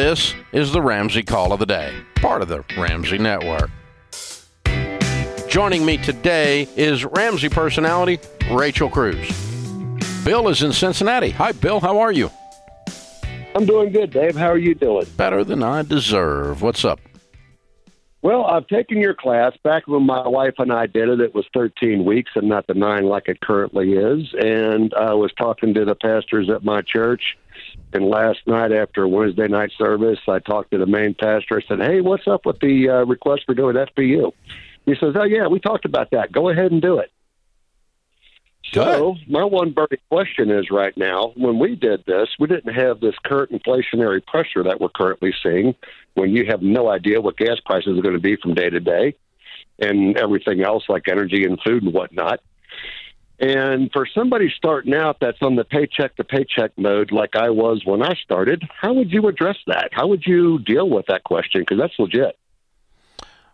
This is the Ramsey Call of the Day, part of the Ramsey Network. Joining me today is Ramsey personality Rachel Cruz. Bill is in Cincinnati. Hi, Bill. How are you? I'm doing good, Dave. How are you doing? Better than I deserve. What's up? Well, I've taken your class. Back when my wife and I did it, it was 13 weeks and not the nine like it currently is. And I was talking to the pastors at my church. And last night after Wednesday night service, I talked to the main pastor. I said, Hey, what's up with the uh, request for doing FPU? He says, Oh, yeah, we talked about that. Go ahead and do it. So, my one burning question is right now when we did this, we didn't have this current inflationary pressure that we're currently seeing when you have no idea what gas prices are going to be from day to day and everything else like energy and food and whatnot. And for somebody starting out that's on the paycheck to paycheck mode like I was when I started, how would you address that? How would you deal with that question? Because that's legit.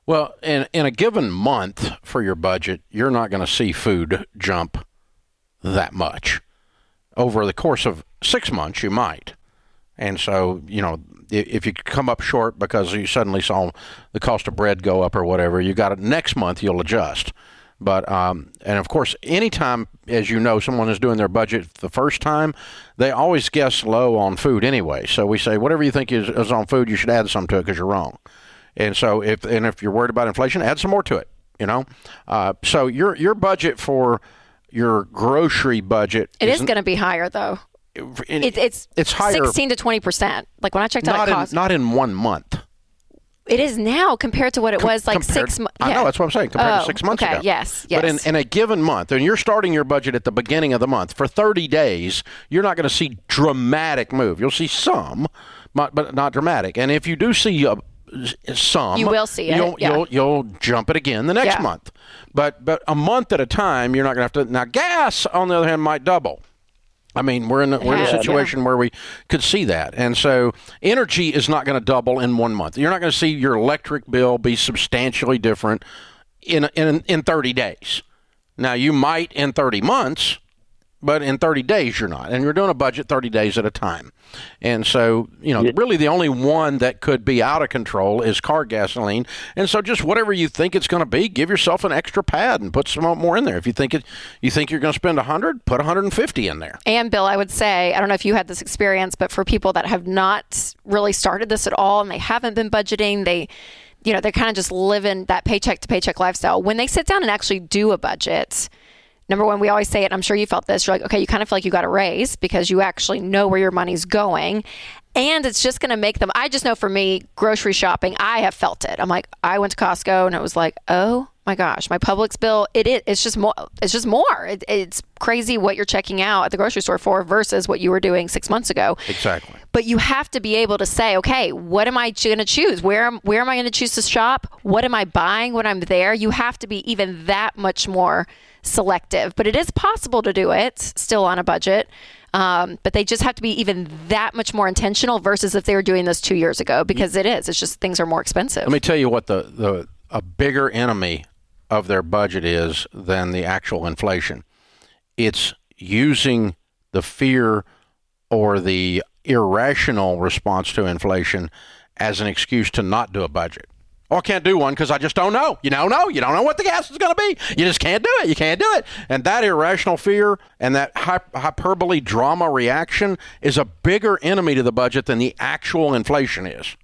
Well, in, in a given month for your budget, you're not going to see food jump that much. Over the course of six months, you might. And so, you know, if you come up short because you suddenly saw the cost of bread go up or whatever, you got it next month, you'll adjust. But um, and of course, anytime, as you know, someone is doing their budget the first time, they always guess low on food anyway. So we say whatever you think is, is on food, you should add some to it because you're wrong. And so if and if you're worried about inflation, add some more to it. You know, uh, so your your budget for your grocery budget it is going to be higher though. It, it's it's higher, sixteen to twenty percent. Like when I checked out, not it cost, in, not in one month. It is now compared to what it Com- was like compared- six months. I know that's what I'm saying. Compared Oh, to six months okay, ago. yes, yes. But in, in a given month, and you're starting your budget at the beginning of the month for 30 days, you're not going to see dramatic move. You'll see some, but but not dramatic. And if you do see uh, a, some, You will see it, You'll, yeah. you'll you'll jump it again the next Yeah. month. But but a month at a time, you're not going to have to. Now gas, on the other hand, might double. I mean, we're in a, we're in a Yeah. situation where we could see that, and so energy is not going to double in one month. You're not going to see your electric bill be substantially different in in in 30 days. Now you might in 30 months, but in 30 days you're not, and you're doing a budget 30 days at a time. And so, you know, really the only one that could be out of control is car gasoline. And so, just whatever you think it's going to be, give yourself an extra pad and put some more in there. If you think it, you think you're going to spend 100, put 150 in there. And Bill, I would say, I don't know if you had this experience, but for people that have not really started this at all and they haven't been budgeting, they you know, they're kind of just living that paycheck to paycheck lifestyle. When they sit down and actually do a budget, number one, we always say it, I'm sure you felt this, you're like, okay, you kind of feel like you got a raise because you actually know where your money's going. And it's just going to make them, I just know for me, grocery shopping, I have felt it. I'm like, I went to Costco and it was like, oh my gosh, my Publix bill, it is, it's just more, it's just more. It, it's crazy what you're checking out at the grocery store for versus what you were doing six months ago. Exactly. But you have to be able to say, okay, what am I going to choose? Where am, where am I going to choose to shop? What am I buying when I'm there? You have to be even that much more selective. But it is possible to do it still on a budget. Um, but they just have to be even that much more intentional versus if they were doing this two years ago because it is. It's just things are more expensive. Let me tell you what the, the a bigger enemy of their budget is than the actual inflation. It's using the fear or the irrational response to inflation as an excuse to not do a budget. Oh, I can't do one because I just don't know. You don't know. You don't know what the gas is going to be. You just can't do it. You can't do it. And that irrational fear and that hyperbole drama reaction is a bigger enemy to the budget than the actual inflation is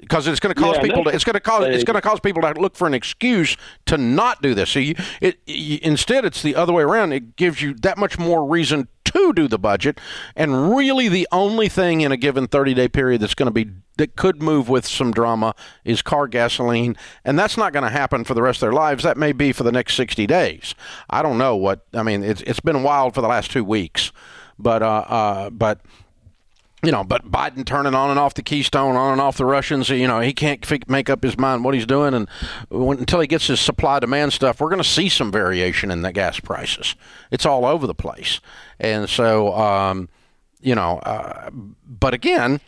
because it's going to cause Yeah, people to it's going to cause it's going to cause people to look for an excuse to not do this. So you, it, you, instead it's the other way around. It gives you that much more reason to do the budget, and really the only thing in a given 30 day period that's going to be that could move with some drama is car gasoline, and that's not going to happen for the rest of their lives. That may be for the next 60 days. I don't know what I mean. It's it's been wild for the last two weeks, but uh, uh but you know, but Biden turning on and off the Keystone, on and off the Russians, you know, he can't fi- make up his mind what he's doing. And when, until he gets his supply demand stuff, we're going to see some variation in the gas prices. It's all over the place. And so, um, you know, uh, but again,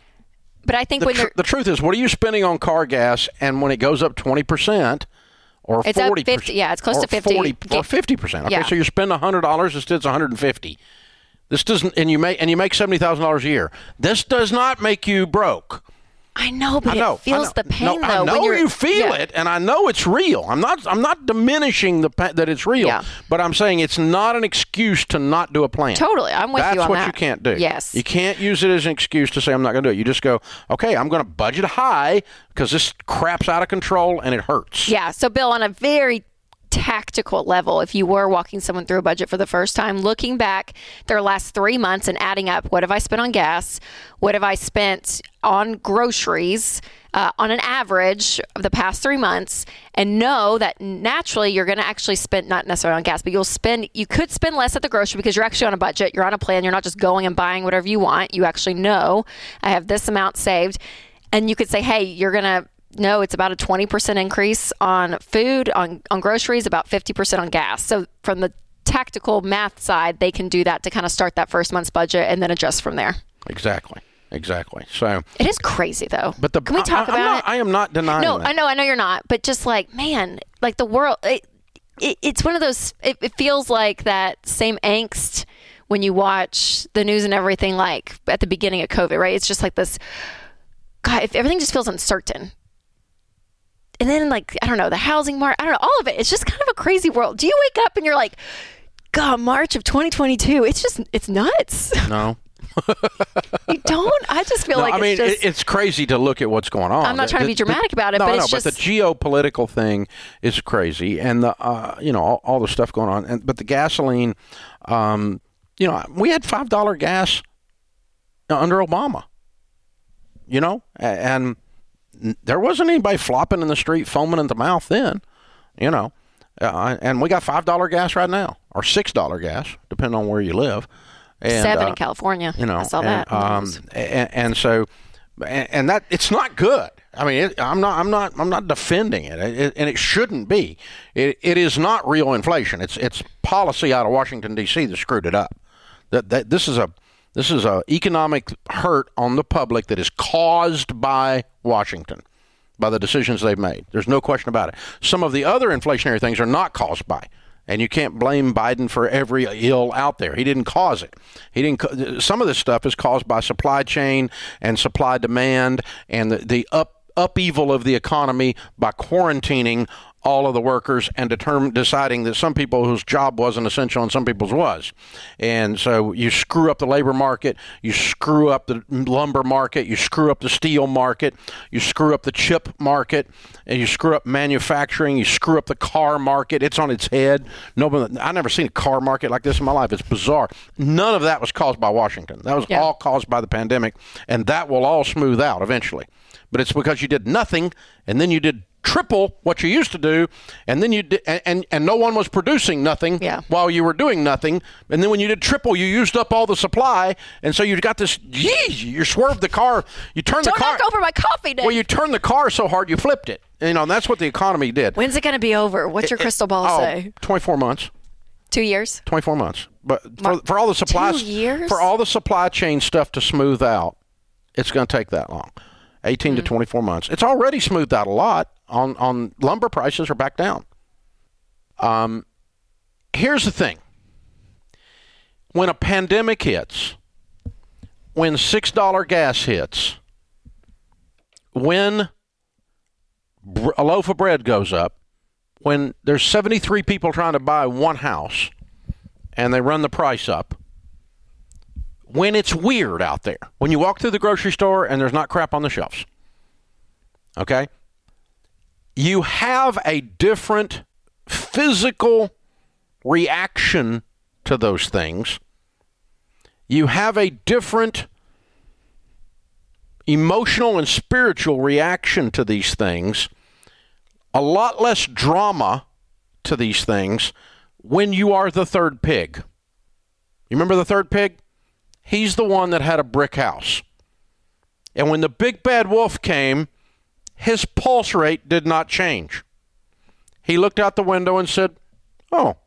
but I think the, when tr- the truth is, what are you spending on car gas? And when it goes up 20%, or It's up 40 50 yeah, it's close or to 50. 40 or 50%. Okay, Yeah. so you spend $100, instead it's 150 This doesn't, and you make and you make seventy thousand dollars a year. This does not make you broke. I know, but I know. it feels the pain no, though. I know you're, feel yeah. it, and I know it's real. I'm not. I'm not diminishing the that it's real. Yeah. But I'm saying it's not an excuse to not do a plan. Totally, I'm with That's you on what that. you can't do. Yes. You can't use it as an excuse to say I'm not going to do it. You just go, okay, I'm going to budget high because this crap's out of control and it hurts. Yeah. So, Bill, on a very tactical level, if you were walking someone through a budget for the first time, looking back their last three months and adding up what have I spent on gas? What have I spent on groceries uh, on an average of the past three months? And know that naturally you're going to actually spend, not necessarily on gas, but you'll spend, you could spend less at the grocery because you're actually on a budget. You're on a plan. You're not just going and buying whatever you want. You actually know I have this amount saved. And you could say, hey, you're going to, no, it's about a 20% increase on food, on, on groceries, about 50% on gas. So from the tactical math side, they can do that to kind of start that first month's budget and then adjust from there. Exactly. Exactly. So, It is crazy though. but the can we talk I, about not, it? I am not denying no, that. I know, I know you're not, but just like man, like the world, it, it, it's one of those. It, it feels like that same angst when you watch the news and everything. Like at the beginning of COVID, right? It's just like this. God, if everything just feels uncertain. And then, like, I don't know, the housing market, I don't know, all of it. It's just kind of a crazy world. Do you wake up and you're like, God, March of 2022, it's just, it's nuts. No. You don't? I just feel No, like I mean, it's just. it's crazy to look at what's going on. I'm not trying to be The- the- dramatic about it, no, but no, it's but the geopolitical thing is crazy, and the uh, you know all, all the stuff going on. And but the gasoline, um, you know, we had five dollar gas under Obama. You know, and there wasn't anybody flopping in the street, foaming at the mouth then. You know, uh, and we got five dollar gas right now, or six dollar gas, depending on where you live. And, Seven uh, in California. you know, I saw and, that. Um, and, and so, and, and that it's not good. I mean, it, I'm not, I'm not, I'm not defending it, it and it shouldn't be. It, it is not real inflation. It's, it's policy out of Washington D.C. that screwed it up. That, that this is a, this is an economic hurt on the public that is caused by Washington by the decisions they've made. There's no question about it. Some of the other inflationary things are not caused by. And you can't blame Biden for every ill out there. He didn't cause it. He didn't. Some of this stuff is caused by supply chain and supply demand and the, the up upheaval of the economy by quarantining all of the workers and determine, deciding that some people whose job wasn't essential and some people's was. And so you screw up the labor market, you screw up the lumber market, you screw up the steel market, you screw up the chip market, and you screw up manufacturing, you screw up the car market. It's on its head. Nobody, I never seen a car market like this in my life. It's bizarre. None of that was caused by Washington. That was Yeah. all caused by the pandemic, and that will all smooth out eventually. But it's because you did nothing, and then you did triple what you used to do, and then you did, and, and, and no one was producing nothing Yeah. while you were doing nothing. And then when you did triple, you used up all the supply, and so you got this. Yee, you swerved the car. You turned Don't the car. knock over my coffee, Dave. well, you turned the car so hard you flipped it. You know, and that's what the economy did. When's it going to be over? What's your crystal ball Oh, say? 24 months. Two years? 24 months. But for, for all the supplies, years? for all the supply chain stuff to smooth out, it's going to take that long. 18 Hmm. to 24 months. It's already smoothed out a lot on, on lumber prices are back down. Um, here's the thing. When a pandemic hits, when $6 gas hits, when br- a loaf of bread goes up, when there's 73 people trying to buy one house and they run the price up, when it's weird out there, when you walk through the grocery store and there's not crap on the shelves, okay, you have a different physical reaction to those things. You have a different emotional and spiritual reaction to these things a lot less drama to these things when you are the third pig. You remember the third pig? He's the one that had a brick house. And when the big bad wolf came, his pulse rate did not change. He looked out the window and said, Oh,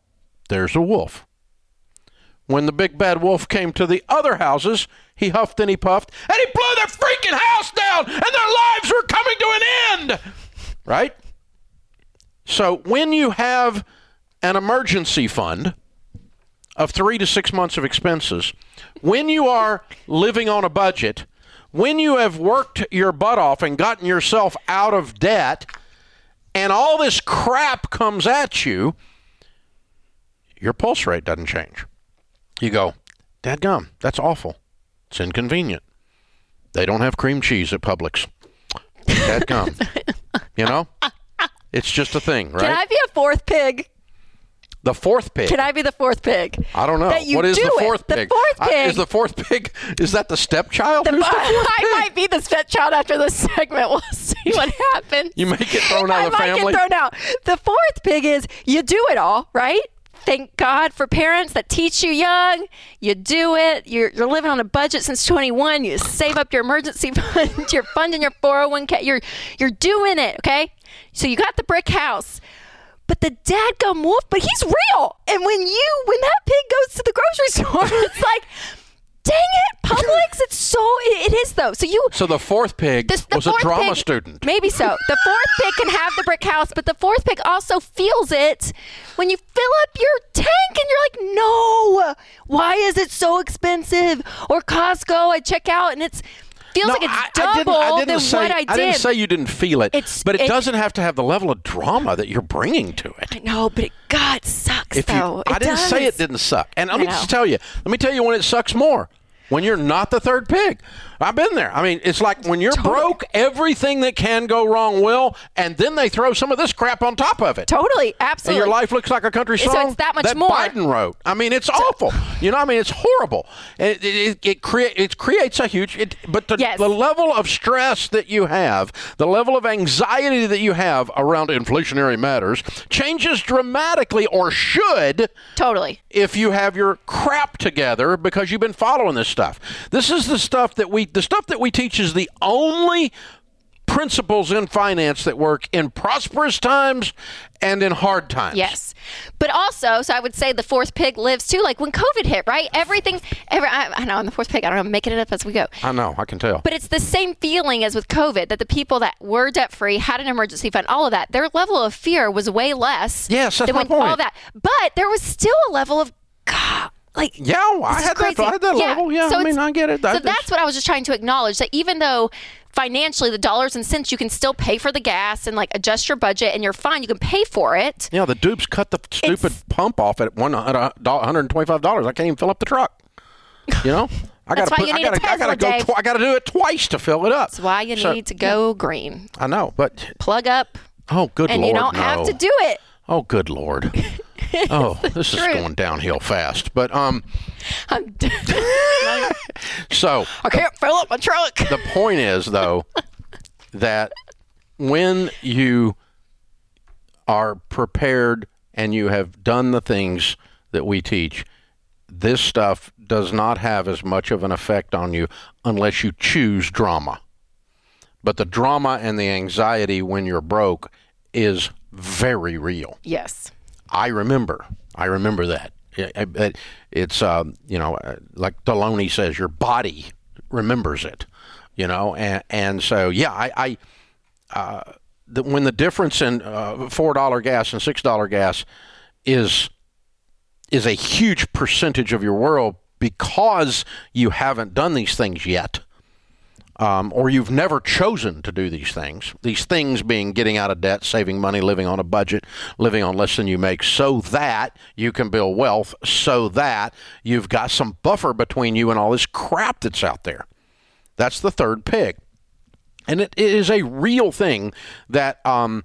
there's a wolf. When the big bad wolf came to the other houses, he huffed and he puffed, and he blew their freaking house down, and their lives were coming to an end. Right? So when you have an emergency fund of three to six months of expenses, when you are living on a budget, when you have worked your butt off and gotten yourself out of debt, and all this crap comes at you, your pulse rate doesn't change. You go, Dadgum, that's awful. It's inconvenient. They don't have cream cheese at Publix. Dadgum. you know? It's just a thing, right? Can I be a fourth pig? The fourth pig. Can I be the fourth pig? I don't know. That you what is do the it. fourth The pig? fourth I- pig. is the fourth pig? Is that the stepchild? The fourth I might be the stepchild after this segment. We'll see what happens. You might get thrown out I of the family. I might get thrown out. The fourth pig is you do it all, right? Thank God for parents that teach you young. You do it. You're, you're living on a budget since 21. You save up your emergency fund. You're funding your 401k. You're you're doing it. Okay. So you got the brick house. But the dadgum wolf, but he's real. And when you, when that pig goes to the grocery store, it's like, dang it, Publix. It's so, it, it is though. So you, So the fourth pig this, the was a drama pig- student. Maybe so. The fourth pig can have the brick house, but the fourth pig also feels it when you fill up your tank and you're like, no, why is it so expensive? Or Costco, I check out and it's feels No, like it's I, double I didn't, I didn't than say, what I did. didn't say you didn't feel it, It's- but it, it- doesn't have to have the level of drama that you're bringing to it. I know, but it, God sucks If you, though. It I didn't say it didn't suck. And let me just tell you, let me tell you when it sucks more. When you're not the third pig. I've been there. I mean, it's like when you're Totally. broke, everything that can go wrong will, and then they throw some of this crap on top of it. Totally, and absolutely. your life looks like a country So song it's that much that more. Biden wrote. I mean, it's awful. You know, I mean, it's horrible. It it, it, it, crea- it creates a huge. It, but the, Yes. the level of stress that you have, the level of anxiety that you have around inflationary matters, changes dramatically, or should, Totally. if you have your crap together because you've been following this stuff. This is the stuff that we the stuff that we teach is the only principles in finance that work in prosperous times and in hard times. Yes, but also, so I would say the fourth pig lives too. Like when COVID hit, right? Everything. Every, I, I know I'm the fourth pig. I don't know. I'm making it up as we go. I know, I can tell. But it's the same feeling as with COVID that the people that were debt free had an emergency fund, all of that. Their level of fear was way less. Yes, that's than my when point. All that, but there was still a level of God. Like yeah, I had that. I had that Yeah. level. Yeah, So I mean, I get it. So That- that's what I was just trying to acknowledge that even though financially the dollars and cents you can still pay for the gas and like adjust your budget and you're fine, you can pay for it. Yeah, the dupes cut the stupid It's- pump off at one hundred and twenty-five dollars. I can't even fill up the truck. You know, I That's gotta why put, you I gotta, I gotta go. Tw- I gotta do it twice to fill it up. That's why you So- need to go green. I know, but Plug up oh, good and lord, you don't no. have to do it. Oh, good lord. oh, this is truth. going downhill fast. But um, I'm so I can't fill up my truck. the point is though that when you are prepared and you have done the things that we teach this stuff does not have as much of an effect on you unless you choose drama but the drama and the anxiety when you're broke is very real Yes. I remember. I remember that. It- it- It's um, you know, uh, like Delony says, your body remembers it. You know, and and so yeah, I, I uh, the, when the difference in uh, four dollar gas and six dollar gas is is a huge percentage of your world because you haven't done these things yet um, or you've never chosen to do these things. These things being getting out of debt, saving money, living on a budget, living on less than you make, so that you can build wealth, so that you've got some buffer between you and all this crap that's out there. That's the third pig. And it, is a real thing that, um,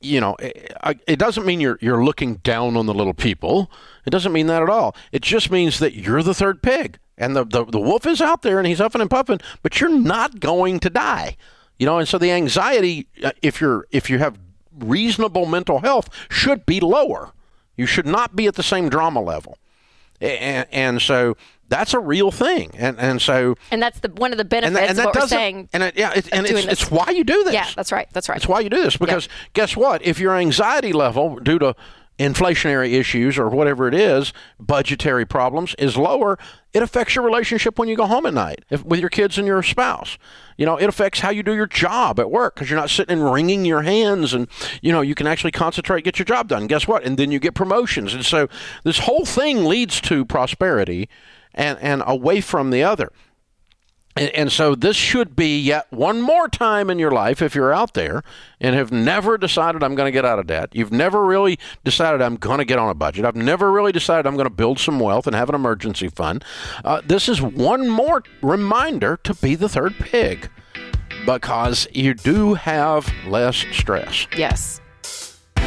you know, it doesn't mean you're, you're looking down on the little people. It doesn't mean that at all. It just means that you're the third pig. And the, the, the wolf is out there and he's huffing and puffing, but you're not going to die. You know, and so the anxiety, uh, if you're if you have reasonable mental health, should be lower. You should not be at the same drama level. And, and so that's a real thing. And and so And that's the one of the and benefits and of that what we're saying. and it, yeah, it, and it's, it's why you do this. yeah, that's right. That's right. It's why you do this because guess what? If your anxiety level due to inflationary issues or whatever it is, budgetary problems is lower, it affects your relationship when you go home at night if, with your kids and your spouse. You know, it affects how you do your job at work because you're not sitting and wringing your hands and, you know, you can actually concentrate, get your job done. Guess what? And then you get promotions. And so this whole thing leads to prosperity and, and away from the other. And, so this should be yet one more time in your life if you're out there and have never decided I'm going to get out of debt. You've never really decided I'm going to get on a budget. I've never really decided I'm going to build some wealth and have an emergency fund. Uh, this is one more reminder to be the third pig because you do have less stress. Yes.